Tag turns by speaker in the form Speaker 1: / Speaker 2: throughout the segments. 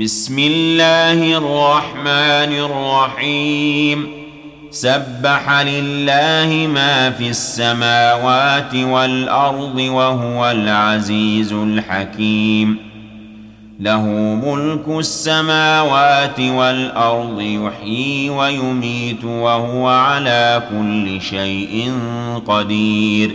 Speaker 1: بسم الله الرحمن الرحيم سبح لله ما في السماوات والارض وهو العزيز الحكيم له ملك السماوات والارض يحيي ويميت وهو على كل شيء قدير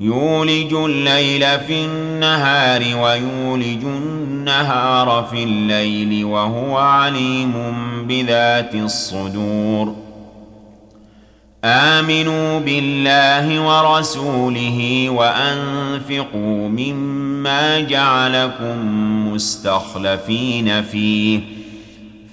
Speaker 1: يولج الليل في النهار ويولج النهار في الليل وهو عليم بذات الصدور امنوا بالله ورسوله وانفقوا مما جعلكم مستخلفين فيه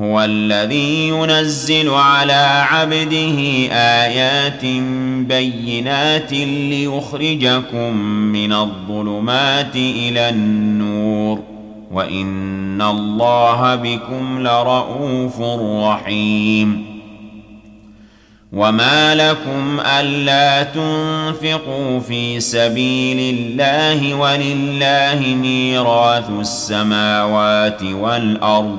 Speaker 1: هو الذي ينزل على عبده ايات بينات ليخرجكم من الظلمات الى النور وان الله بكم لرءوف رحيم وما لكم الا تنفقوا في سبيل الله ولله ميراث السماوات والارض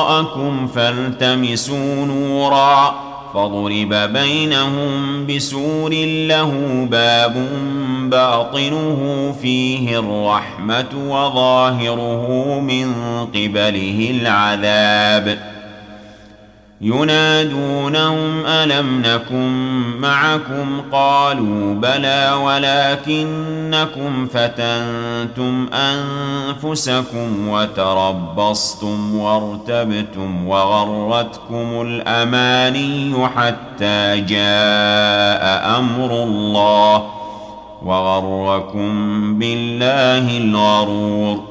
Speaker 1: نوركم فالتمسوا نورا فضرب بينهم بسور له باب باطنه فيه الرحمة وظاهره من قبله العذاب ينادونهم ألم نكن معكم قالوا بلى ولكنكم فتنتم أنفسكم وتربصتم وارتبتم وغرتكم الأماني حتى جاء أمر الله وغركم بالله الغرور